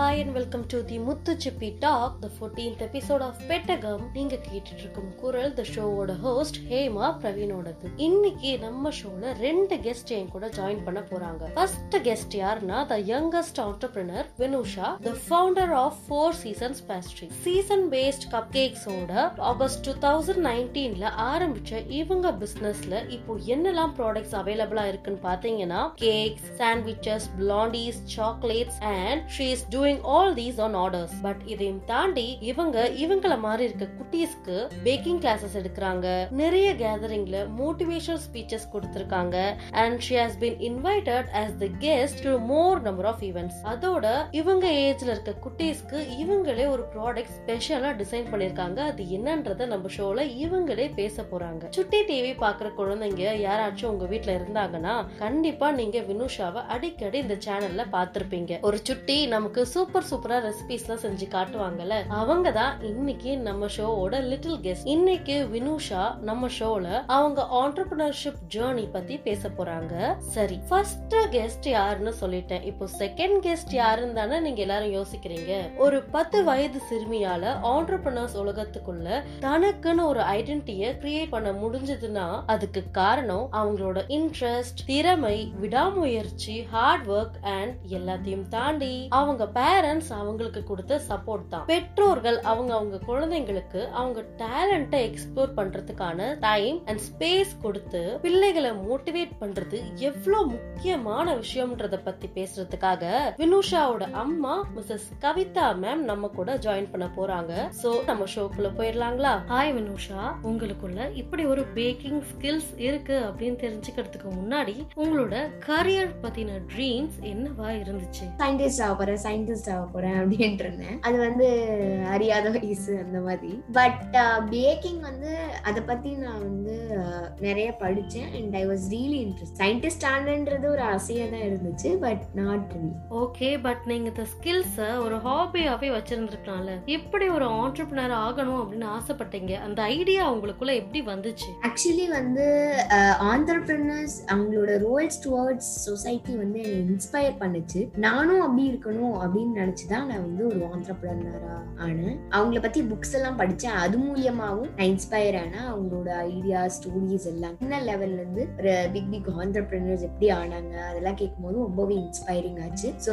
Hi and welcome to the Muthu Sippi talk the 14th episode of Pettagam நீங்க கேட்டுட்டு இருக்கும் குரல் த ஷோவோட ஹோஸ்ட் ஹேமா பிரவீனோடது. இன்னைக்கு நம்ம ஷோல ரெண்டு கெஸ்ட் என் கூட ஜாயின் பண்ண போறாங்க. ஃபர்ஸ்ட் கெஸ்ட் யாருன்னா the youngest entrepreneur Vinusha the founder of four seasons pastry season paste cup கேக்ஸோட August two thousand நைன்டீன்ல ஆரம்பிச்ச இவங்க பிசினஸ்ல இப்போ என்னெல்லாம் ப்ராடக்ட்ஸ் அவைலபிளா இருக்குன்னு பாத்தீங்கன்னா cakes sandwiches blondies chocolates and she is doing all these on orders but இதையும் தாண்டி இவங்க இவங்கள மாதிரி இருக்க குட்டீஸ்க்கு பேக்கிங் கிளாஸஸ் எடுக்கிறாங்க. நிறைய கேதரிங்ல மோட்டிவேஷனல் ஸ்பீச்சஸ் கொடுத்திருக்காங்க. And she has been invited as the guest to more number of events அதோட இவங்க ஏஜ்ல இருக்க குட்டீஸ்க்கு இவங்களே ஒரு ப்ராடக்ட் ஸ்பெஷலா டிசைன் பண்ணிருக்காங்க அது என்னன்றத நம்ம ஷோல இவங்களே பேச போறாங்க. சுட்டி டிவி பாக்குற குழந்தைங்க யாராச்சும் உங்க வீட்ல இருந்தாங்கன்னா கண்டிப்பா நீங்க வினுஷாவை அடிக்கடி இந்த சேனல்ல பாத்திருப்பீங்க ஒரு சுட்டி நமக்கு சூப்பர் சூப்பரா ரெசிபிஸ் எல்லாம் செஞ்சு காட்டுவாங்கல்ல அவங்க தான் இன்னைக்கு நம்ம ஷோவோட லிட்டில் கெஸ்ட் இன்னைக்கு வினுஷா நம்ம ஷோல அவங்க ஆண்டர்பிரினர்ஷிப் ஜேர்னி பத்தி பேச போறாங்க. சரி ஃபர்ஸ்ட் கெஸ்ட் யாருன்னு சொல்லிட்டேன். இப்போ செகண்ட் கெஸ்ட் யாருன்னு தானே நீங்க எல்லாரும் யோசிக்கிறீங்க? ஒரு பத்து வயது சிறுமியால ஆண்டர்பிரினர்ஸ் உலகத்துக்குள்ள தனக்குன்னு ஒரு ஐடென்டிட்டியை கிரியேட் பண்ண முடிஞ்சதுன்னா அதுக்கு காரணம் அவங்களோட இன்ட்ரெஸ்ட் திறமை விடாமுயற்சி ஹார்ட் ஒர்க் அண்ட் எல்லாத்தையும் தாண்டி அவங்க பேரண்ட்ஸ் அவங்களுக்கு கொடுத்த சப்போர்ட் தான். பெற்றோர்கள் அவங்க அவங்க குழந்தைங்களுக்கு அவங்க டேலண்ட்டை எக்ஸ்ப்ளோர் பண்றதுக்கான டைம் அண்ட் ஸ்பேஸ் கொடுத்து பிள்ளைகளை மோட்டிவேட் பண்றது எவ்வளவு முக்கியமான விஷயம்ன்றத பத்தி பேசுறதுக்காக வினுஷாவோட அம்மா மிஸ்ஸஸ் கவிதா மேம் நம்ம கூட ஜாயின் பண்ண போறாங்க. சோ நம்ம ஷோக்குள்ள போயிடலாங்களா? ஹாய் வினுஷா. உங்களுக்குள்ள இப்படி ஒரு பேக்கிங் ஸ்கில்ஸ் இருக்கு அப்படின்னு தெரிஞ்சுக்கிறதுக்கு முன்னாடி உங்களோட கரியர் பத்தின ட்ரீம்ஸ் என்னவா இருந்துச்சு? சயின்டிஸ்ட் ஆக போறேன். ஆக போறேன் அப்படின்ட்டு இருந்தேன். அது வந்து அறியாத வயசு அந்த மாதிரி. பட் பேக்கிங் வந்து அதை பத்தி நான் வந்து uh, நிறைய படிச்சேன். And I was really interest scientist ஆனன்றது ஒரு ஆசையா தான் இருந்துச்சு but not really okay but நீங்க இந்த ஸ்கில்ஸ ஒரு ஹாபியாவே வச்சிருந்திருக்கலாம்ல. எப்படி ஒரு ஆண்டர்பிரினர் ஆகணும் அப்படின்னு ஆசைப்பட்டீங்க. அந்த ஐடியா உங்களுக்குள்ள எப்படி வந்துச்சு? ஆக்சுவலி வந்து ஆண்டர்பிரினர்ஸ் அவங்களோட ரோல்ஸ் டுவர்ட்ஸ் சொசைட்டி வந்து என்னை இன்ஸ்பயர் பண்ணுச்சு. நானும் அப்படி இருக்கணும் அப்படின்னு நினைச்சுதான் நான் வந்து ஒரு ஆண்டர்பிரினரா ஆனேன். அவங்கள பத்தி புக்ஸ் எல்லாம் படிச்சேன். அது மூலியமாவும் நான் இன்ஸ்பயர் ஆனேன். அவங்களோட ஐடியா ஸ்டோரிஸ் எல்லாம். சின்ன லெவல்ல இருந்து ஒரு பிக் பிக் ஆண்டர்பிரினர்ஸ் எப்படி ஆனாங்க? அதெல்லாம் கேட்கும்போது ரொம்பவே இன்ஸ்பைரிங் ஆச்சு. ஸோ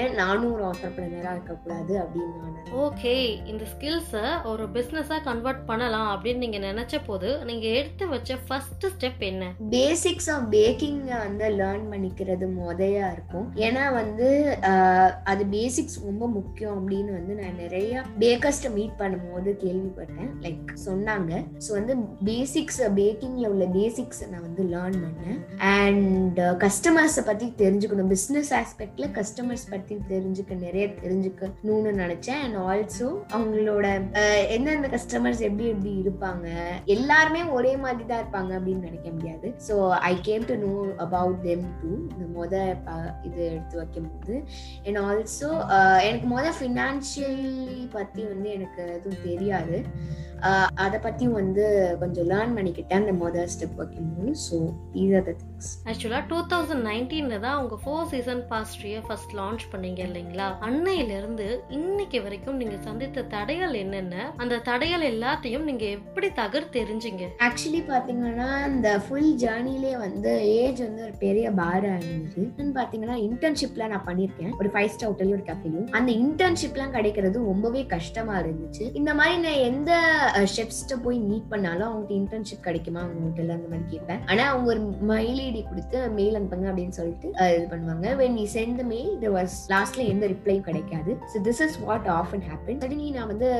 ஏன் நானும் ஒரு ஆண்டர்பிரினரா இருக்கக்கூடாது அப்படின்னு நான் ஓகே இந்த ஸ்கில்ஸ ஒரு பிசினஸா கன்வெர்ட் பண்ணலாம் அப்படின்னு நீங்க நினைச்ச போது நீங்க எடுத்து வச்ச ஃபர்ஸ்ட் ஸ்டெப் என்ன? பேசிக்ஸ் ஆஃப் பேக்கிங் வந்து லேர்ன் பண்ணிக்கிறது முதையா இருக்கும். ஏன்னா வந்து அது பேசிக்ஸ் ரொம்ப முக்கியம் அப்படின்னு வந்து நான் நிறைய பேக்கர்ஸ்ட மீட் பண்ணும்போது கேள்விப்பட்டேன். லைக் சொன்னாங்க. ஸோ வந்து பேசிக்ஸ் பேக்கிங்ல உள்ள பேசிக்ஸ் நான் வந்து லேர்ன் பண்ணேன். Uh, அண்ட் கஸ்டமர்ஸை பத்தி தெரிஞ்சுக்கணும். பிஸ்னஸ் ஆஸ்பெக்ட்ல கஸ்டமர்ஸ் பத்தி தெரிஞ்சுக்க நிறைய தெரிஞ்சுக்கணும்னு நினைச்சேன். அண்ட் ஆல்சோ அவங்களோட uh, எந்தெந்த கஸ்டமர்ஸ் எப்படி எப்படி இருப்பாங்க? எல்லாருமே ஒரே மாதிரி தான் இருப்பாங்க அப்படின்னு நினைக்க முடியாது. So I came to know about them too இந்த மொத இது எடுத்து வைக்கும் போது அண்ட் ஆல்சோ Uh, எனக்கு முதல்ல ஃபினான்ஷியலி பற்றி வந்து எனக்கு எதுவும் தெரியாது. அதை பற்றியும் வந்து கொஞ்சம் லேர்ன் பண்ணிக்கிட்டேன் அந்த மொதல் ஸ்டெப் வைக்கும்போது so these are the things. ஆக்சுவலா டூ தௌசண்ட் நைன்டீன்ல தான் உங்க ஃபோர் சீசன் பாஸ்ட்ரிய ஃபர்ஸ்ட் லான்ச் பண்ணீங்க இல்லைங்களா? அன்னையில இருந்து இன்னைக்கு வரைக்கும் நீங்க சந்தித்த தடைகள் என்னென்ன? அந்த தடைகள் எல்லாத்தையும் நீங்க எப்படி தகர்த்து தெரிஞ்சீங்க ஆக்சுவலி பார்த்தீங்கன்னா இந்த ஃபுல் ஜேர்னிலே வந்து ஏஜ் வந்து ஒரு பெரிய பாரா இருந்துச்சு இன்னும் பார்த்தீங்கன்னா இன்டர்ன்ஷிப்லாம் நான் பண்ணியிருக்கேன் ஒரு ஃபைவ் ஸ்டார் ஹோட்டல் ஒரு கஃபேலையும் அந்த இன்டர்ன்ஷிப்லாம் கிடைக்கிறது ரொம்பவே கஷ்டமா இருந்துச்சு. இந்த மாதிரி நான் எந்த ஷெஃப்ஸ்ட்ட போய் மீட் பண்ணாலும் அவங்களுக்கு இன்டர்ன்ஷிப் கிடைக்குமா அவங்க ஹோட்டல்ல அந்த மாதிரி கேட்பேன். ஆனா அவங்க ஒரு மெயில் ஐடி கொடுத்து மெயில் அனுப்புங்க அப்படின்னு சொல்லிட்டு இது பண்ணுவாங்க. வென் நீ சென்ட் மெயில் இது வாஸ் லாஸ்ட்ல எந்த ரிப்ளையும் கிடைக்காது. So this is what of and happen suddenly நான் வந்து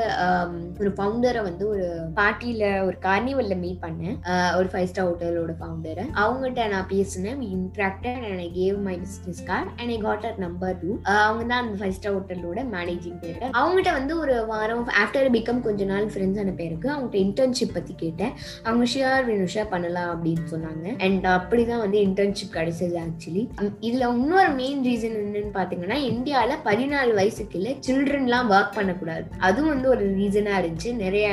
ஒரு ஃபவுண்டரை வந்து ஒரு பார்ட்டியில ஒரு கார்னிவல்ல மீட் பண்ணேன். ஒரு ஃபைவ் ஸ்டார் ஹோட்டலோட ஃபவுண்டரை அவங்ககிட்ட நான் பேசினேன். Interacted and I gave my business card and I got at number two அவங்க தான் அந்த ஃபைவ் ஸ்டார் ஹோட்டலோட மேனேஜிங் டேரக்டர் அவங்ககிட்ட வந்து ஒரு வாரம் ஆஃப்டர் பிகம் கொஞ்ச நாள் ஃப்ரெண்ட்ஸ் அனுப்பி பேருக்கு. அவங்ககிட்ட இன்டர்ன்ஷிப் பத்தி கேட்டேன். அவங்க ஷியார் வேணுஷா பண்ணலாம் அப்படின்னு சொன்னாங்க. அண்ட் அப்படிதான் வந்து இன்டர்ன்ஷிப் கிடைச்சது ஆக்சுவலி இதுல இன்னொரு மெயின் ரீசன் என்னன்னு பாத்தீங்கன்னா இந்தியால பதினாலு வயசுக்குள்ள சில்ட்ரன்லாம் ஒர்க் பண்ணக்கூடாது. அதுவும் வந்து ஒரு ரீசனா இருந்துச்சு. நிறைய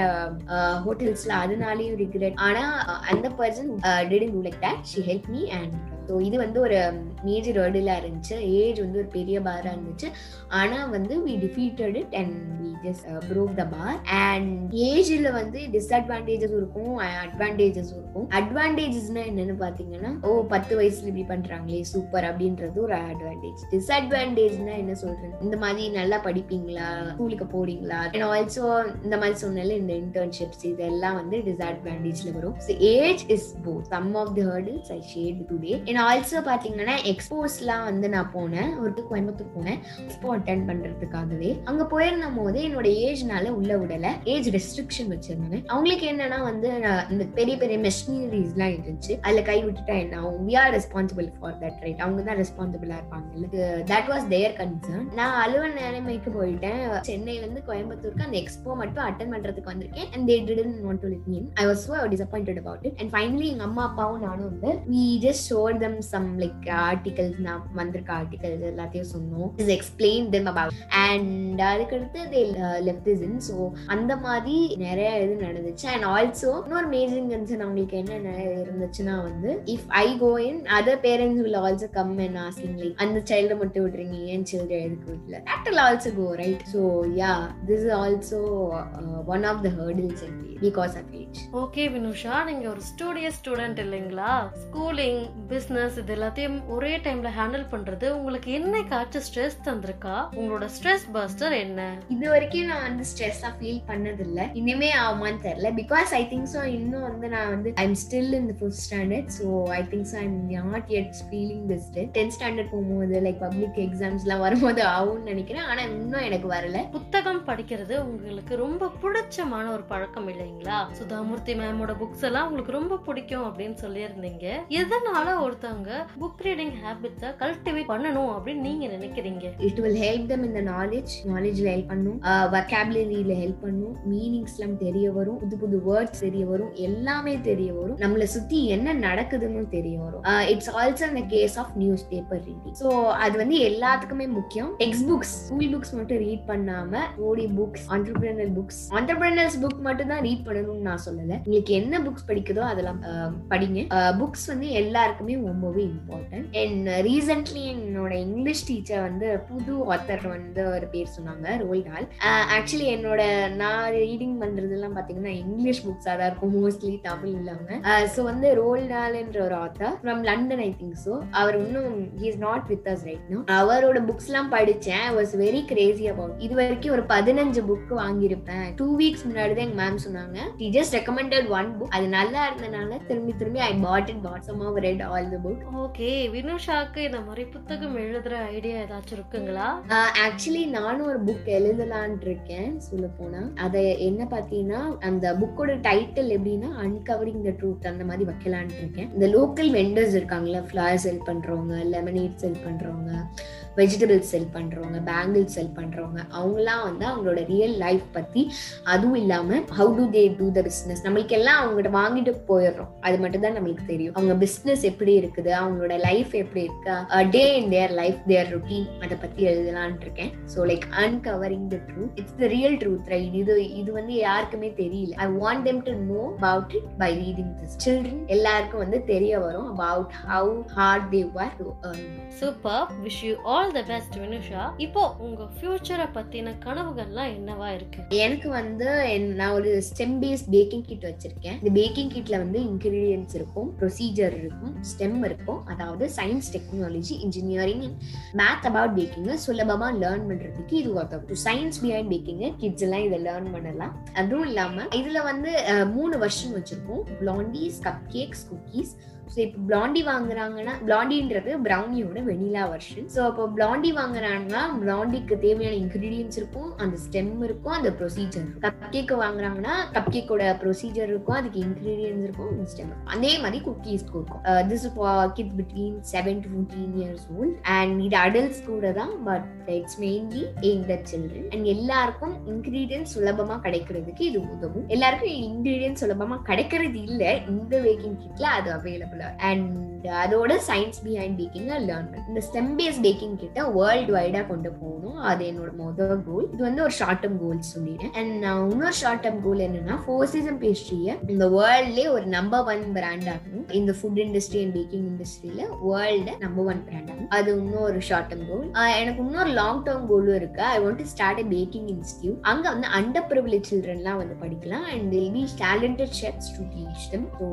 ஹோட்டல்ஸ்ல அதனாலேயும் ரிக்ரெட் ஆனா அந்த person didn't like that she help me and so இது வந்து ஒரு மேஜர் வேர்டிலா இருந்துச்சு. ஏஜ் வந்து ஒரு பெரிய பாராக இருந்துச்சு. ஆனா வந்து we defeated it and we just prove the bar and ஏஜ்ல வந்து டிஸ்அட்வான்டேஜஸ் இருக்கும் அட்வான்டேஜஸ் இருக்கும். அட்வான்டேஜஸ்னா என்னன்னு பாத்தீங்கன்னா ஓ பத்து வயசுல இப்படி பண்றாங்களே சூப்பர் அப்படின்றது ஒரு அட்வான்டேஜ் டிஸ்அட்வான்டேஜ்னா என்ன சொல்றேன் இந்த மாதிரி நல்லா படிப்பீங்களா? ஸ்கூலுக்கு போறீங்களா? அண்ட் ஆல்சோ இந்த மாதிரி சொன்னால இந்த இன்டர்ன்ஷிப்ஸ் இதெல்லாம் வந்து டிஸ்அட்வான்டேஜ்ல வரும். So age is both some of the hurdles I shared today and also பாத்தீங்கன்னா எக்ஸ்போஸ்லாம் வந்து நான் போனேன். ஒரு கோயம்புத்தூர் போனேன். எக்ஸ்போ அட்டன் பண்றதுக்காகவே. அங்க போயிருந்த போது என்னோட ஏஜ்னால உள்ள விடல. ஏஜ் ரெஸ்ட்ரிக்ஷன் வச்சிருந்தாங்க அவங்களுக்கு என்னன்னா வந்து நான் இந்த பெரிய பெரிய மெஷினரிஸ் எல்லாம் இருந்துச்சு. அதுல கை விட்டுட்டா என்ன ஆகும் we are responsible for that right அவங்க தான் ரெஸ்பான்சிபிளா இருப்பாங்க. தட் வாஸ் தேர் கன்சர்ன் நான் அலுவல் நிலைமைக்கு போயிட்டேன். சென்னை வந்து கோயம்புத்தூருக்கு அந்த எக்ஸ்போ மட்டும் அட்டன் பண்றதுக்கு வந்திருக்கேன். And they didn't not to lit mean I was so disappointed about it and finally எங்க அம்மா அப்பாவும் நானும் வந்து we just showed them some like articles நான் வந்திருக்க ஆர்டிகல்ஸ் எல்லாத்தையும் சொன்னோம். Is explain them about and அதுக்கடுத்து they left is in so அந்த மாதிரி நிறைய இது நடந்துச்சு. அண்ட் ஆல்சோ இன்னொரு மேஜிங் கன்சர்ன் அவங்களுக்கு என்ன இருந்துச்சுன்னா வந்து if I go in other parents will also come and asking like அந்த சைல்டு மட்டும் விடுறீங்க ஏன் சில்ட்ரன் எதுக்கு விடல? That will also go right so yeah this is also one of the hurdles in because of age okay Vinusha நீங்க ஒரு studio student இல்லைங்களா? Schooling business இது எல்லாத்தையும் ஒரே டைம்ல ஹேண்டில் பண்றது உங்களுக்கு என்னைக்காச்சும் ஸ்ட்ரெஸ் தந்திருக்கா? உங்களோட ஸ்ட்ரெஸ் பஸ்டர் என்ன? இது வரைக்கும் நான் வந்து ஸ்ட்ரெஸ்ஸா ஃபீல் பண்ணதில்ல. இனிமே ஆகுமான்னு தெரியல. பிகாஸ் ஐ திங்க் ஸோ இன்னும் வந்து நான் வந்து I am still in food standard so I think so I'm not yet feeling this tenth standard போகும்போது லைக் பப்ளிக் எக்ஸாம்ஸ்லாம் வரும்போது ஆகும்னு நினைக்கிறேன். ஆனா இன்னும் எனக்கு வரல. புத்தகம் படிக்கிறது உங்களுக்கு ரொம்ப பிடிச்சமான ஒரு பழக்கம் இல்லைங்களா? சுதாமூர்த்தி மேமோட புக்ஸ் எல்லாம் உங்களுக்கு ரொம்ப பிடிக்கும் அப்படின்னு சொல்லியிருந்தீங்க. எதனால ஒருத்தவங்க புக் ரீடிங் ஹேபிட்ஸை கல்டிவேட் பண்ணணும் அப்படின்னு நீங்க நினைக்கிறீங்க? இட் வில் ஹெல்ப் தம் இந்த நாலேஜ் நாலேஜ்ல ஹெல்ப் பண்ணும். Uh, வொக்காபுலரியில ஹெல்ப் பண்ணும். மீனிங்ஸ் எல்லாம் தெரிய வரும். புது புது வேர்ட்ஸ் தெரிய வரும். எல்லாமே தெரிய வரும். நம்மள சுத்தி என்ன நடக்குதுன்னு தெரிய வரும். இட்ஸ் ஆல்சோ இந்த case of newspaper reading so அது வந்து எல்லாத்துக்குமே முக்கியம். டெக்ஸ்ட் புக்ஸ் ஸ்கூல் புக்ஸ் மட்டும் ரீட் பண்ணாம audio books entrepreneur books entrepreneurs book மட்டும் தான் ரீட் பண்ணணும்னு நான் சொல்லல. உங்களுக்கு என்ன புக்ஸ் படிக்குதோ அதெல்லாம் uh, படிங்க. Uh, புக்ஸ் வந்து எல்லாருக்குமே ரொம்பவே இம்பார்ட்டன்ட் அண்ட் ரீசென்ட்லி என்னோட இங்கிலீஷ் டீச்சர் வந்து புது ஆத்தர் வந்து ஒரு பேர் சொன்னாங்க ரோல் டால் ஆக்சுவலி என்னோட நான் ரீடிங் பண்றதுலாம் பாத்தீங்கன்னா இங்கிலீஷ் புக்ஸா தான் இருக்கும் மோஸ்ட்லி தமிழ் இல்லாம. Uh, ஸோ வந்து ரோல்டால் என்ற ஒரு author from London I think so அவர் இன்னும் is not with us right no அவரோட புக்ஸ் எல்லாம் படிச்சேன் வாஸ் வெரி கிரேசி அபவுட் இது வரைக்கும் ஒரு பதினஞ்சு புக் வாங்கியிருப்பேன். டூ வீக்ஸ் முன்னாடி தான் எங்க மேம் சொன்னாங்க. ஜஸ்ட் ரெக்கமெண்டட் ஒன் புக் அது நல்லா இருந்தனால திரும்பி திரும்பி I bought it bought some of read all the book okay வினுஷாக்கு இந்த மாதிரி புத்தகம் எழுதுற ஐடியா ஏதாச்சும் இருக்குங்களா? ஆக்சுவலி நானும் ஒரு புக் எழுதலான் இருக்கேன் சொல்ல போனா. அத என்ன பாத்தீங்கன்னா அந்த புக்கோட டைட்டில் எப்படின்னா அன்கவரிங் த ட்ரூத் அந்த மாதிரி வைக்கலான் இருக்கேன். இந்த லோக்கல் வெண்டர்ஸ் இருக்காங்கல்ல ஃபிளவர் செல் பண்றவங்க லெமனேட் செல் பண்றவங்க வெஜிடபிள்ஸ் செல் பண்றவங்க பேங்கிள்ஸ் செல் பண்றவங்க அவங்கலாம் வந்து அவங்களோட ரியல் லைஃப் பத்தி அதுவும் இல்லாம how to they do the business நம்மளுக்கு எல்லாம் அவங்ககிட்ட வாங்கிட்டு போயிடுறோம். அது மட்டும் தான் நம்மளுக்கு தெரியும். அவங்க பிஸ்னஸ் எப்படி இருக்குது அவங்களோட லைஃப் எப்படி இருக்கு டே இன் தேர் லைஃப் தேர் ருட்டீன் அதை பத்தி எழுதலான் இருக்கேன். So like uncovering the truth it's the real truth right இது இது வந்து யாருக்குமே தெரியல. I want them to know about it by reading this children எல்லாருக்கும் வந்து தெரிய வரும் about how hard they were to super wish you all the best Vinusha இப்போ உங்க ஃபியூச்சரை பத்தின கனவுகள்லாம் என்னவா இருக்கு? எனக்கு வந்து நான் ஒரு ஸ்டெம் பேஸ்ட் பேக்கிங் கிட் வச்சிருக்கேன். இந்த பேக்கிங் கிட்ல வந்து இன்கிரீடியன்ஸ் இருக்கும் ப்ரொசீஜர் இருக்கும். ஸ்டெம் இருக்கும். அதாவது science technology engineering math about baking சுலபமா லேர்ன் பண்றதுக்கு இது work science behind baking kids எல்லாம் இதை லேர்ன் பண்ணலாம். அதுவும் இல்லாம இதுல வந்து மூணு வருஷன் வச்சிருக்கோம். Blondies cup cakes cookies so இப்போ பிளாண்டி வாங்குறாங்கன்னா பிளாண்டின்றது ப்ரௌனியோட வெனிலா வெர்ஷன் ஸோ அப்போ பிளாண்டி வாங்குறாங்கன்னா பிளாண்டிக்கு தேவையான இன்க்ரீடியன்ஸ் இருக்கும் அந்த ஸ்டெம் இருக்கும் அந்த ப்ரொசீஜர் கப் கேக் வாங்குறாங்கன்னா கப் கேக்கோட ப்ரொசீஜர் இருக்கும் அதுக்கு இன்க்ரீடியன்ஸ் இருக்கும் ஸ்டெம் அதே மாதிரி குக்கீஸ் இருக்கும். This kids between seven to fifteen years old and இது அடல்ட்ஸ் கூட தான் but it's mainly aim the children and எல்லாருக்கும் இன்க்ரீடியன்ஸ் சுலபமா கிடைக்கிறதுக்கு இது உதவும். எல்லாருக்கும் இன்க்ரீடியன்ஸ் சுலபமா கிடைக்கிறது இல்லை இந்த பேக்கிங் கிட்ல அது அவைலபிள் அண்ட் அதோட சயின்ஸ் பிஹைண்ட் பேக்கிங்கை லேர்ன் இந்த ஸ்டெம் பேஸ் பேக்கிங் கிட்ட வேர்ல்டு வைடா கொண்டு போகணும். அது என்னோட மொதல் கோல் இது வந்து ஒரு ஷார்ட் டேர்ம் கோல் சொல்லிடுறேன் அண்ட் நான் இன்னொரு ஷார்ட் டேர்ம் கோல் என்னன்னா ஃபோர் சீசன் பேஸ்ட்ரியை இந்த வேர்ல்ட்லேயே ஒரு நம்பர் ஒன் பிராண்ட் ஆகணும் இந்த ஃபுட் இண்டஸ்ட்ரி அண்ட் பேக்கிங் இண்டஸ்ட்ரியில வேர்ல்டு நம்பர் ஒன் பிராண்ட் ஆகும் அது இன்னொரு ஷார்ட் டேர்ம் கோல் எனக்கு இன்னொரு லாங் டேர்ம் கோலும் இருக்கு. I want to start a baking institute அங்க வந்து அண்டர் ப்ரிவிலேஜ் சில்ட்ரன்லாம் வந்து படிக்கலாம். And will be talented chefs to teach them so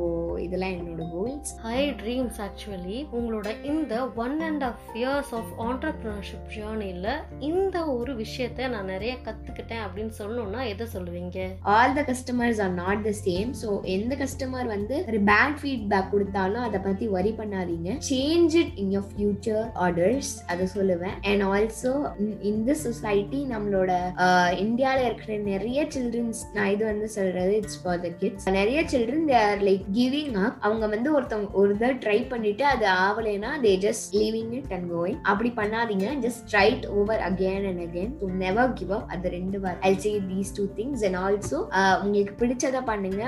இதெல்லாம் என்னோட கோல்ஸ் ஹை ட்ரீம்ஸ் ஆக்சுவலி உங்களோட இந்த one and half years of entrepreneurship ஜேர்னியில் இந்த ஒரு விஷயத்த நான் நிறைய கற்றுக்கிட்டேன் அப்படின்னு சொல்லணும்னா எதை சொல்லுவீங்க? All the customers are not the same so எந்த கஸ்டமர் வந்து ஒரு பேட் ஃபீட்பேக் கொடுத்தாலும் அதை பற்றி வரி பண்ணாதீங்க. Change it in your future orders அதை சொல்லுவேன். அண்ட் ஆல்சோ இந்த சொசைட்டி நம்மளோட uh, இந்தியாவில் இருக்கிற நிறைய சில்ட்ரன்ஸ் நான் இது வந்து சொல்றது இட்ஸ் ஃபார் த கிட்ஸ் நிறைய children they are like giving up அவங்க வந்து ஒருத்தவங்க ஒரு தடவை ட்ரை பண்ணிட்டு அது ஆகலைன்னா they just leaving it and going அப்படி பண்ணாதீங்க. Just try it over again and again to never give up அது ரெண்டு what I say these two things and also உங்களுக்கு பிடிச்சதை பண்ணுங்க.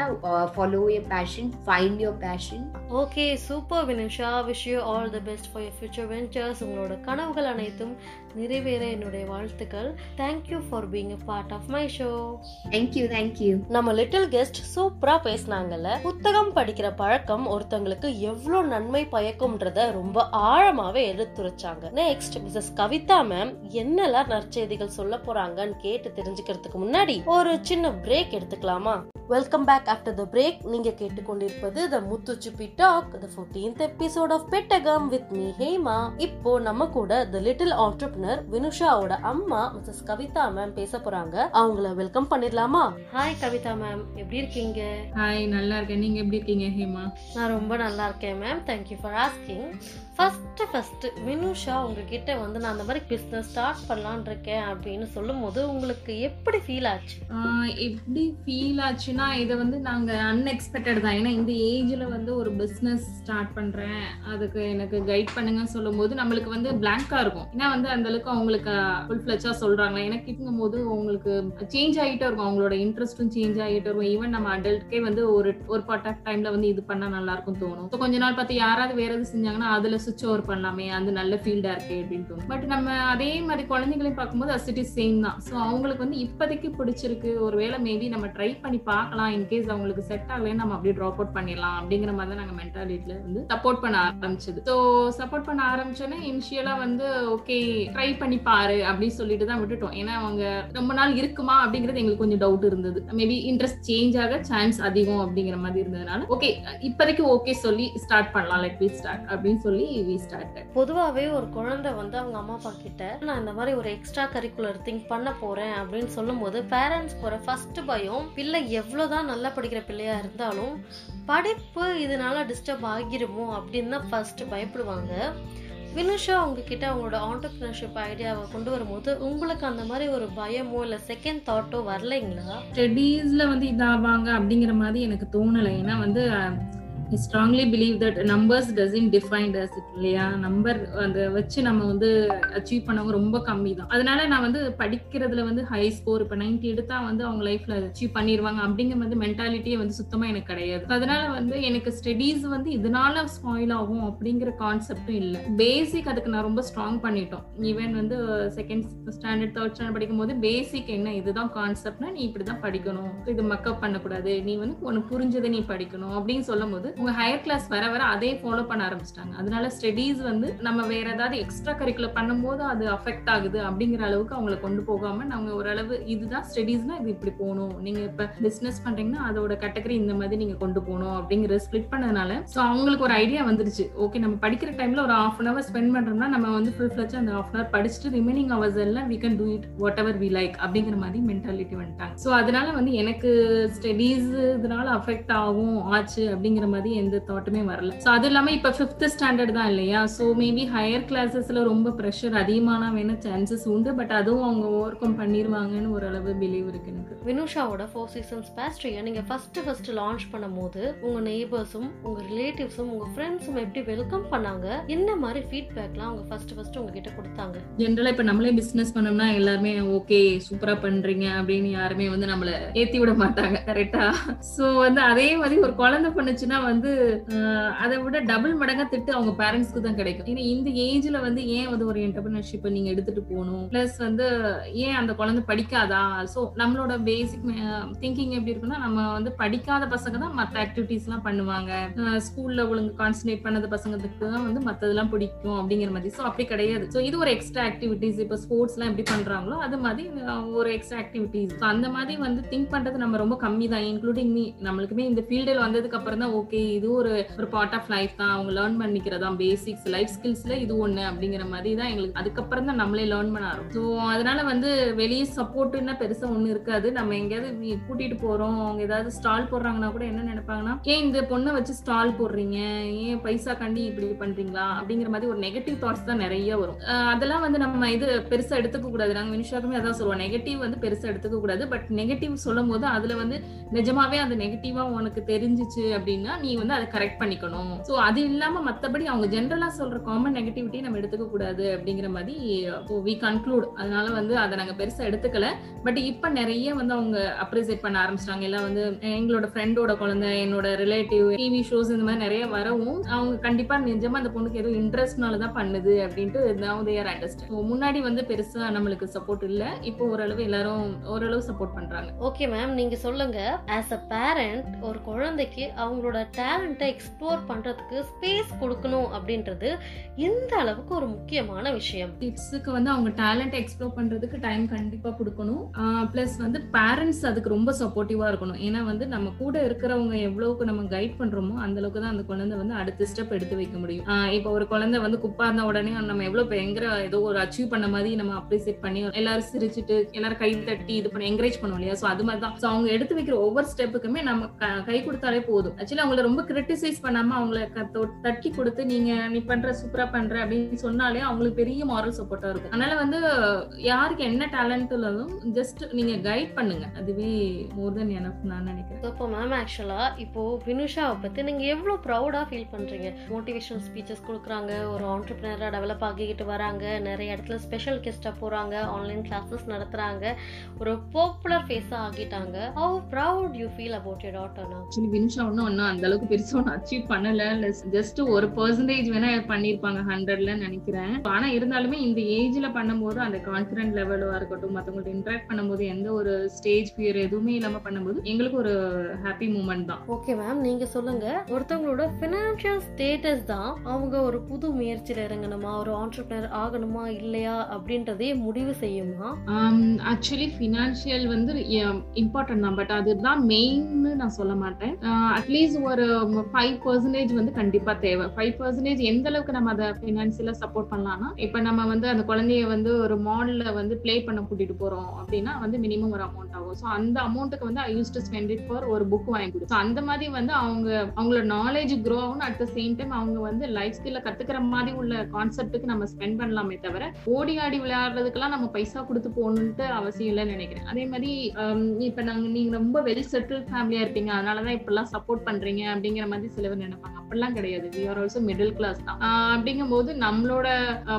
Follow your passion find your passion okay super Vinusha wish you all the best for your future ventures உங்களோட கனவுகள் அனைத்தும் நிறைவேற என்னுடைய வாழ்த்துக்கள். Thank you for being a part of my show thank you thank you நம்ம little guest சூப்பரா பேசினாங்கல்ல. புத்தகம் படிக்கிற பழக்கம் ஒருத்தங்களுக்கு எவ்வளவு நன்மை பயக்கும்ன்றத ரொம்ப ஆழமாவே எடுத்துரைச்சாங்க. நெக்ஸ்ட் மிஸ்ஸஸ் கவிதா மேம் என்னெல்லாம் நற்செய்திகள் சொல்ல போறாங்கன்னு கேட்டு தெரிஞ்சுக்கிறதுக்கு முன்னாடி ஒரு சின்ன பிரேக் எடுத்துக்கலாமா? Welcome back after the break நீங்க கேட்டுக்கொண்டிருப்பது the Muthu Suppi talk the fourteenth episode of Pettagam with me Hema இப்போ நம்ம கூட த லிட்டில் ஆண்டர்பிரினர் வினுஷாவோட அம்மா மிஸ்ஸஸ் கவிதா மேம் பேச போறாங்க. அவங்கள வெல்கம் பண்ணிடலாமா? ஹாய் கவிதா மேம் எப்படி இருக்கீங்க? ஹாய் நல்லா இருக்கேன். நீங்க எப்படி இருக்கீங்க ஹேமா? நான் ரொம்ப நல்லா இருக்கேன் ma'am thank you for asking first first Vinusha உங்ககிட்ட வந்து நான் அந்த மாதிரி பிஸ்னஸ் ஸ்டார்ட் பண்ணலான் இருக்கேன் அப்படின்னு சொல்லும்போது உங்களுக்கு எப்படி ஃபீல் ஆச்சு? எப்படி ஃபீல் ஆச்சுன்னா இதை வந்து நாங்கள் அன்எக்ஸ்பெக்டட் தான். ஏன்னா இந்த ஏஜில் வந்து ஒரு பிஸ்னஸ் ஸ்டார்ட் பண்ணுறேன் அதுக்கு எனக்கு கைட் பண்ணுங்கன்னு சொல்லும்போது நம்மளுக்கு வந்து பிளாங்காக இருக்கும். ஏன்னா வந்து அந்த அளவுக்கு அவங்களுக்கு ஃபுல் ஃபிளச்சாக சொல்கிறாங்க எனக்கு இருக்கும் போது உங்களுக்கு சேஞ்ச் ஆகிட்டே இருக்கும். அவங்களோட இன்ட்ரெஸ்ட்டும் சேஞ்ச் ஆகிட்டே இருக்கும். ஈவன் நம்ம அடல்ட்கே வந்து ஒரு ஒரு பார்ட் ஆஃப் டைமில் வந்து இது பண்ணால் நல்லாயிருக்கும் தோணும். So கொஞ்ச நாள் பார்த்து யாராவது வேற எது செஞ்சாங்கன்னா அதில் சுவிச் ஓவர் பண்ணலாமே அது நல்ல ஃபீல்டா இருக்கு அப்படின்னு தோணும். பட் நம்ம அதே மாதிரி குழந்தைகளையும் பார்க்கும்போது அசிட்டி சேம் தான். ஸோ அவங்களுக்கு வந்து இப்போதைக்கு பிடிச்சிருக்கு. ஒருவேளை மேபி நம்ம ட்ரை பண்ணி பார்க்கலாம். இன்கேஸ் அவங்களுக்கு செட் ஆகலைன்னு நம்ம அப்படியே ட்ராப் அவுட் பண்ணிடலாம். அப்படிங்கிற மாதிரி தான் நாங்கள் மென்டாலிட்டியில வந்து சப்போர்ட் பண்ண ஆரம்பிச்சது. ஸோ சப்போர்ட் பண்ண ஆரம்பிச்சோன்னே இனிஷியலா வந்து ஓகே ட்ரை பண்ணி பாரு அப்படின்னு சொல்லிட்டு தான் விட்டுட்டோம். ஏன்னா அவங்க ரொம்ப நாள் இருக்குமா அப்படிங்கிறது எங்களுக்கு கொஞ்சம் டவுட் இருந்தது. மேபி இன்ட்ரெஸ்ட் சேஞ்ச் ஆக சான்ஸ் அதிகம் அப்படிங்கிற மாதிரி இருந்ததுனால ஓகே இப்போதைக்கு ஓகே சொல்லி ஸ்டார்ட் பண்ணலாம். லெட் வி ஸ்டார்ட் அப்படின்னு சொல்லி பொதுவாகவே ஒரு குழந்தை வந்து அவங்க அம்மா அப்பா கிட்ட நான் இந்த மாதிரி ஒரு எக்ஸ்ட்ரா கரிக்குலர் திங் பண்ண போறேன் அப்படின்னு சொல்லும்போது பேரண்ட்ஸ் போற ஃபர்ஸ்ட் பயம் பிள்ளை எவ்வளவுதான் நல்லா படிக்கிற பிள்ளையா இருந்தாலும் படிப்பு இதனால டிஸ்டர்ப் ஆகிருமோ அப்படின்னு தான் ஃபர்ஸ்ட் பயப்படுவாங்க. வினுஷா உங்ககிட்ட அவங்களோட ஆண்டர்பிரினர்ஷிப் ஐடியாவை கொண்டு வரும்போது உங்களுக்கு அந்த மாதிரி ஒரு பயமோ இல்லை செகண்ட் தாட்டோ வரலைங்களா? ஸ்டடீஸ்ல வந்து இதாவாங்க அப்படிங்கிற மாதிரி எனக்கு தோணலை. ஏன்னா வந்து strongly believe that numbers doesn't defined us it இல்லையா? நம்பர் அந்த வச்சு நம்ம வந்து அச்சீவ் பண்ணவங்க ரொம்ப கம்மி தான் அதனால நான் வந்து படிக்கிறதுல வந்து ஹை ஸ்கோர் இப்போ நைன்டி எடுத்தா வந்து அவங்க லைஃப்ல அச்சீவ் பண்ணிடுவாங்க அப்படிங்கிற வந்து மென்டாலிட்டியே வந்து சுத்தமா எனக்கு கிடையாது. அதனால வந்து எனக்கு ஸ்டடீஸ் வந்து இதனால ஸ்பாயில் ஆகும் அப்படிங்கிற கான்செப்டும் இல்லை. பேசிக் அதுக்கு நான் ரொம்ப ஸ்ட்ராங் பண்ணிட்டோம். ஈவன் வந்து செகண்ட் ஸ்டாண்டர்ட் தேர்ட் ஸ்டாண்டர்ட் படிக்கும் போது பேசிக் என்ன இதுதான் கான்செப்ட்னா நீ இப்படிதான் படிக்கணும். இது மக்கப் பண்ணக்கூடாது. நீ வந்து உனக்கு புரிஞ்சதை நீ படிக்கணும் அப்படின்னு சொல்லும் போது உங்க ஹையர் கிளாஸ் வர வர அதே ஃபாலோ பண்ண ஆரம்பிச்சிட்டாங்க. அதனால ஸ்டடீஸ் வந்து நம்ம வேற ஏதாவது எக்ஸ்ட்ரா கரிக்குலர் பண்ணும்போது அது அஃபெக்ட் ஆகுது அப்படிங்கிற அளவுக்கு அவங்கள கொண்டு போகாம நாங்க ஓரளவு இதுதான் ஸ்டடீஸ்னா இது இப்படி போகணும். நீங்க இப்ப பிசினஸ் பண்றீங்கன்னா அதோட கேட்டகரி இந்த மாதிரி நீங்க கொண்டு போகணும் அப்படிங்கிற ஸ்பிளிட் பண்ணதுனால ஸோ அவங்களுக்கு ஒரு ஐடியா வந்துருச்சு. ஓகே நம்ம படிக்கிற டைம்ல ஒரு ஹாஃப் அன் அவர் ஸ்பெண்ட் பண்றோம்னா நம்ம வந்து ஃபுல் ஃபிளச் அந்த ஹாஃப் அன் அவர் படிச்சுட்டு ரிமைனிங் அவர்ஸ் எல்லாம் we can do it whatever we like அப்படிங்கிற மாதிரி மென்டாலிட்டி வந்துட்டாங்க. ஸோ அதனால வந்து எனக்கு ஸ்டடீஸ் இதனால அஃபெக்ட் ஆகும் ஆச்சு அப்படிங்கிற மாதிரி எந்த தாட்டுமே வரல. ஸோ அது இல்லாம இப்ப ஃபிஃப்த் ஸ்டாண்டர்ட் தான் இல்லையா? ஸோ மேபி ஹையர் கிளாஸஸ்ல ரொம்ப ப்ரெஷர் அதிகமான வேணா சான்சஸ் உண்டு பட் அதுவும் அவங்க ஓவர் கம் பண்ணிருவாங்கன்னு ஓரளவு பிலீவ் இருக்கு எனக்கு. வினுஷாவோட ஃபோர் சீசன்ஸ் பேஸ்ட்ரியை நீங்க ஃபர்ஸ்ட் ஃபர்ஸ்ட் லான்ச் பண்ணும்போது உங்க நெய்பர்ஸும் உங்க ரிலேட்டிவ்ஸும் உங்க ஃப்ரெண்ட்ஸும் எப்படி வெல்கம் பண்ணாங்க? என்ன மாதிரி ஃபீட்பேக்லாம் அவங்க ஃபர்ஸ்ட் ஃபர்ஸ்ட் உங்ககிட்ட கொடுத்தாங்க? ஜென்ரலா இப்ப நம்மளே பிசினஸ் பண்ணோம்னா எல்லாருமே ஓகே சூப்பரா பண்றீங்க அப்படின்னு யாருமே வந்து நம்மள ஏத்தி விட மாட்டாங்க. கரெக்டா சோ வந்து அதே மாதிரி ஒரு குழந்தை பண்ணுச்சுன்னா வந்து வந்து அதை விட டபுள் மடங்கா திட்டு அவங்க பேரண்ட்ஸ்க்கு தான் கிடைக்கும். ஏன்னா இந்த ஏஜ்ல வந்து ஏன் வந்து ஒரு என்டர்பிரினர்ஷிப் நீங்க எடுத்துட்டு போகணும்? பிளஸ் வந்து ஏன் அந்த குழந்தை படிக்காதா? சோ நம்மளோட பேசிக் திங்கிங் எப்படி இருக்குன்னா நம்ம வந்து படிக்காத பசங்க தான் மத்த ஆக்டிவிட்டிஸ் எல்லாம் பண்ணுவாங்க. ஸ்கூல்ல ஒழுங்கு கான்சென்ட்ரேட் பண்ணாத பசங்களுக்கு தான் வந்து மத்ததெல்லாம் பிடிக்கும் அப்படிங்கிற மாதிரி. சோ அப்படி கிடையாது. சோ இது ஒரு எக்ஸ்ட்ரா ஆக்டிவிட்டிஸ் இப்ப ஸ்போர்ட்ஸ் எல்லாம் எப்படி பண்றாங்களோ அது மாதிரி ஒரு எக்ஸ்ட்ரா ஆக்டிவிட்டிஸ் அந்த மாதிரி வந்து திங்க் பண்றது நம்ம ரொம்ப கம்மி தான். இன்க்ளூடிங் மீ நம்மளுக்குமே இந்த ஃபீல்டில் வந்ததுக்கு அப்புறம் தான் ஓகே இது ஒரு ஒரு பார்ட் ஆஃப் லைஃப் தான். அவங்க லேர்ன் பண்ணிக்கிறதா பேசிக்ஸ் லைஃப் ஸ்கில்ஸ்ல இது ஒண்ணு அப்படிங்கிற மாதிரி தான் எங்களுக்கு அதுக்கப்புறம் தான் நம்மளே லேர்ன் பண்ண ஆரம்பிச்சோம். ஸோ அதனால வந்து வெளியே சப்போர்ட்னா பெருசா ஒண்ணு இருக்காது. நம்ம எங்கேயாவது கூட்டிட்டு போறோம். அவங்க ஏதாவது ஸ்டால் போடுறாங்கன்னா கூட என்ன நினைப்பாங்கன்னா ஏன் இந்த பொண்ணை வச்சு ஸ்டால் போடுறீங்க? ஏன் பைசா கண்டி இப்படி பண்றீங்களா? அப்படிங்கிற மாதிரி ஒரு நெகட்டிவ் தாட்ஸ் தான் நிறைய வரும். அதெல்லாம் வந்து நம்ம இது பெருசா எடுத்துக்க கூடாது. நாங்க வினிஷாக்குமே அதான் சொல்லுவோம். நெகட்டிவ் வந்து பெருசா எடுத்துக்க கூடாது. பட் நெகட்டிவ் சொல்லும் போது அதுல வந்து நிஜமாவே அது நெகட்டிவா உனக்கு தெரிஞ்சிச்சு அப்படின்னா நீ வந்து அதை கரெக்ட் பண்ணிக்கணும். ஸோ அது இல்லாம மத்தபடி அவங்க ஜென்ரலா சொல்ற காமன் நெகட்டிவிட்டி நம்ம எடுத்துக்க கூடாது அப்படிங்கிற மாதிரி வி கன்க்ளூட் அதனால வந்து அதை நாங்க பெருசா எடுத்துக்கல. பட் இப்ப நிறைய வந்து அவங்க அப்ரிசியேட் பண்ண ஆரம்பிச்சிட்டாங்க. எல்லாம் வந்து எங்களோட ஃப்ரெண்டோட குழந்தை என்னோட ரிலேட்டிவ் டிவி ஷோஸ் இந்த மாதிரி நிறைய வரவும் அவங்க கண்டிப்பா நிஜமா அந்த பொண்ணுக்கு ஏதோ இன்ட்ரெஸ்ட்னால தான் பண்ணுது அப்படின்ட்டு now they are முன்னாடி வந்து பெருசா நம்மளுக்கு சப்போர்ட் இல்ல. இப்போ ஓரளவு எல்லாரும் ஓரளவு சப்போர்ட் பண்றாங்க. ஓகே மேம் நீங்க சொல்லுங்க. ஆஸ் அ பேரண்ட் ஒரு குழந்தைக்கு அவங்களோட டேலண்ட்டை எக்ஸ்ப்ளோர் பண்ணுறதுக்கு ஸ்பேஸ் கொடுக்கணும் அப்படின்றது எந்த அளவுக்கு ஒரு முக்கியமான விஷயம். கிட்ஸுக்கு வந்து அவங்க டேலண்ட்டை எக்ஸ்ப்ளோர் பண்ணுறதுக்கு டைம் கண்டிப்பாக கொடுக்கணும். ப்ளஸ் வந்து பேரண்ட்ஸ் அதுக்கு ரொம்ப சப்போர்ட்டிவாக இருக்கணும். ஏன்னா வந்து நம்ம கூட இருக்கிறவங்க எவ்வளவுக்கு நம்ம கைட் பண்ணுறோமோ அந்தளவுக்கு தான் அந்த குழந்தை வந்து அடுத்த ஸ்டெப் எடுத்து வைக்க முடியும். இப்போ ஒரு குழந்தை வந்து குப்பா இருந்த உடனே நம்ம எவ்வளோ பயங்கர ஏதோ ஒரு அச்சீவ் பண்ண மாதிரி நம்ம அப்ரிசியேட் பண்ணி எல்லாரும் சிரிச்சுட்டு எல்லாரும் கை தட்டி இது பண்ணி என்கரேஜ் பண்ணுவோம் இல்லையா? ஸோ அது மாதிரி தான் ஸோ அவங்க எடுத்து வைக்கிற ஒவ்வொரு ஸ்டெப்புக்குமே நம்ம க- கை கொடுத்தாலே போதும். ஆக்சுவலி அவங்கள ரொம்ப கிரிட்டிசைஸ் பண்ணாம அவங்கள தட்டி கொடுத்து நீங்க நீ பண்ற சூப்பரா பண்ற அப்படின்னு சொன்னாலே அவங்களுக்கு பெரிய மாரல் சப்போர்ட்டா இருக்கும். அதனால வந்து யாருக்கு என்ன டேலண்ட் உள்ளதும் ஜஸ்ட் நீங்க கைட் பண்ணுங்க. அதுவே மோர் தென் எனஃப் நான் நினைக்கிறேன். இப்போ மேம் ஆக்சுவலா இப்போ வினுஷாவை பத்தி நீங்க எவ்வளவு ப்ரௌடா ஃபீல் பண்றீங்க? மோட்டிவேஷனல் ஸ்பீச்சஸ் கொடுக்குறாங்க ஒரு ஆண்டர்பிரினரா டெவலப் ஆகிக்கிட்டு வராங்க நிறைய இடத்துல ஸ்பெஷல் கெஸ்டா போறாங்க ஆன்லைன் கிளாஸஸ் நடத்துறாங்க ஒரு பாப்புலர் ஃபேஸா ஆகிட்டாங்க how proud you feel about your daughter actually Vinusha ஒன்றும் ஒன்றும் அந்த அளவுக்கு பெருசா ஒன்றும் அச்சீவ் பண்ணல. ஜஸ்ட் ஒரு பர்சன்டேஜ் வேணா பண்ணிருப்பாங்க ஹண்ட்ரட்ல நினைக்கிறேன். ஆனா இருந்தாலுமே இந்த ஏஜ்ல பண்ணும்போது அந்த கான்பிடன்ட் லெவலா இருக்கட்டும் மத்தவங்கள்ட்ட இன்டராக்ட் பண்ணும்போது எந்த ஒரு ஸ்டேஜ் ஃபியர் எதுவுமே இல்லாம பண்ணும்போது எங்களுக்கு ஒரு ஹாப்பி மூமெண்ட் தான். ஓகே மேம் நீங்க சொல்லுங்க. ஒருத்தவங்களோட ஃபினான்ஷியல் ஸ்டேட்டஸ் தான் அவங்க ஒரு புது முயற்சியில இறங்கணுமா? ஒரு ஆண்டர்பிரினர் ஆகணுமா? இல்லையா? அப்படின்றதே முடிவு செய்யுமா? ஆக்சுவலி ஃபினான்ஷியல் வந்து இம்பார்ட்டன்ட் தான். பட் அதுதான் மெயின்னு நான் சொல்ல மாட்டேன். அட்லீஸ்ட் ஒரு ஃபைவ் பர்சன்டேஜ் வந்து கண்டிப்பா தேவை. ஃபைவ் பர்சன்டேஜ் எந்த அளவுக்கு நம்ம அதை ஃபினான்ஷியலா சப்போர்ட் பண்ணலாம்னா இப்ப நம்ம வந்து அந்த குழந்தைய வந்து ஒரு மாடல்ல வந்து ப்ளே பண்ண கூட்டிட்டு போறோம் அப்படின்னா வந்து மினிமம் ஒரு அமௌண்ட் ஆகும். ஸோ அந்த அமௌண்ட்டுக்கு வந்து I use to spend it for ஒரு புக் வாங்கி கொடுத்து அந்த மாதிரி வந்து அவங்க அவங்களோட நாலேஜ் க்ரோ ஆகும் அட் த சேம் டைம் அவங்க வந்து லைஃப் ஸ்கில்ல கத்துக்கிற மாதிரி உள்ள கான்செப்ட்டுக்கு நம்ம ஸ்பெண்ட் பண்ணலாமே தவிர ஓடி ஆடி விளையாடுறதுக்கெல்லாம் நம்ம பைசா கொடுத்து போகணுன்ட்டு அவசியம் இல்லைன்னு நினைக்கிறேன். அதே மாதிரி இப்ப நாங்க நீங்க ரொம்ப வெல் செட்டில் ஃபேமிலியா இருப்பீங்க. அதனாலதான் இப்பெல்லாம் சப்போர்ட் பண்றீங்க அப்படிங்கிற மாதிரி சிலவர் நினைப்பாங்க. அப்படிலாம் கிடையாது. We are also middle class தான். அப்படிங்கும் போது நம்மளோட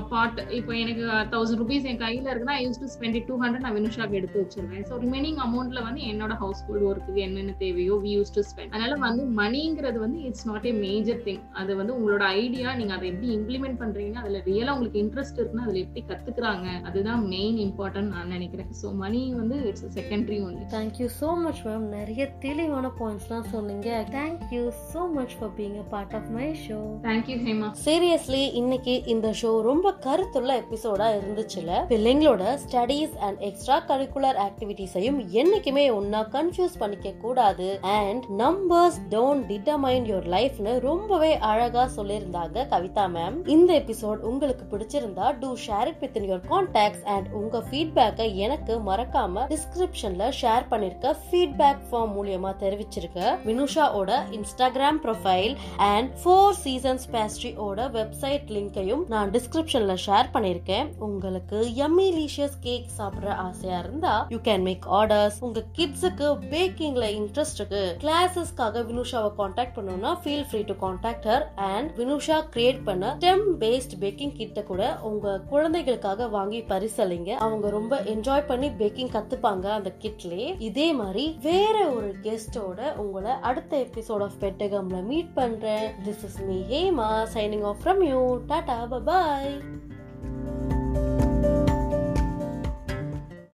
பார்ட் இப்போ எனக்கு தௌசண்ட் ருபீஸ் என் கையில இருக்குன்னா I use to spend two hundred நான் வினுஷாக்கு எடுத்து வச்சிருவேன். ஸோ ரிமைனிங் அமௌண்ட்ல வந்து என்னோட ஹவுஸ் ஹோல்ட் ஒர்க்குக்கு என்னென்ன தேவையோ வி யூஸ் டு ஸ்பெண்ட் அதனால வந்து மணிங்கிறது வந்து it's not a major thing அது வந்து உங்களோட ஐடியா நீங்க அதை எப்படி இம்ப்ளிமெண்ட் பண்றீங்க அதுல ரியலா உங்களுக்கு இன்ட்ரெஸ்ட் இருக்குன்னா அதுல எப்படி கத்துக்கிறாங்க அதுதான் மெயின் இம்பார்ட்டன்ட் நான் நினைக்கிறேன். ஸோ மணி வந்து it's secondary only thank you so much ma'am நிறைய தெளிவான பாயிண்ட்ஸ்லாம் சொன்னீங்க. Thank you so much for being a part of my show thank you Hema seriously இன்னைக்கு இந்த ஷோ ரொம்ப கருத்துள்ள எபிசோடா இருந்துச்சுல? பிள்ளைங்களோட ஸ்டடீஸ் அண்ட் எக்ஸ்ட்ரா கரிக்குலர் ஆக்டிவிட்டிஸையும் என்னைக்குமே ஒன்னா கன்ஃபியூஸ் பண்ணிக்க கூடாது. And numbers don't determine your லைஃப்னு ரொம்பவே அழகா சொல்லியிருந்தாங்க கவிதா மேம் இந்த எபிசோட் உங்களுக்கு பிடிச்சிருந்தா do share it with your contacts and உங்க ஃபீட்பேக்கை எனக்கு மறக்காம டிஸ்கிரிப்ஷன்ல ஷேர் பண்ணிருக்க ஃபீட்பேக் ஃபார்ம் மூலியமா தெரிவிச்சிருக்க. வினுஷாவோட Instagram profile and Four Seasons பேஸ்ட்ரியோட website லிங்கையும் நான் டிஸ்கிரிப்ஷன்ல ஷேர் பண்ணிருக்கேன் உங்களுக்கு யம்மி லீஷியஸ் கேக் சாப்பிடுற ஆசையா இருந்தா யூ கேன் மேக் ஆர்டர்ஸ் உங்க கிட்ஸுக்கு பேக்கிங்ல இன்ட்ரெஸ்ட் இருக்கு கிளாஸஸ்க்காக வினுஷாவை காண்டாக்ட் பண்ணணும்னா feel free to contact her and Vinusha create பண்ண ஸ்டெம் பேஸ்ட் பேக்கிங் கிட்ட கூட உங்க குழந்தைகளுக்காக வாங்கி பரிசலிங்க அவங்க ரொம்ப என்ஜாய் பண்ணி பேக்கிங் கத்துப்பாங்க அந்த கிட்லே இதே மாதிரி வேற ஒரு கெஸ்டோட உங்களை அடுத்த எபிசோட் ஆஃப் பெட்டகம்ல மீட் பண்றேன். This is me, Hema, signing off from you. Tata, bye bye.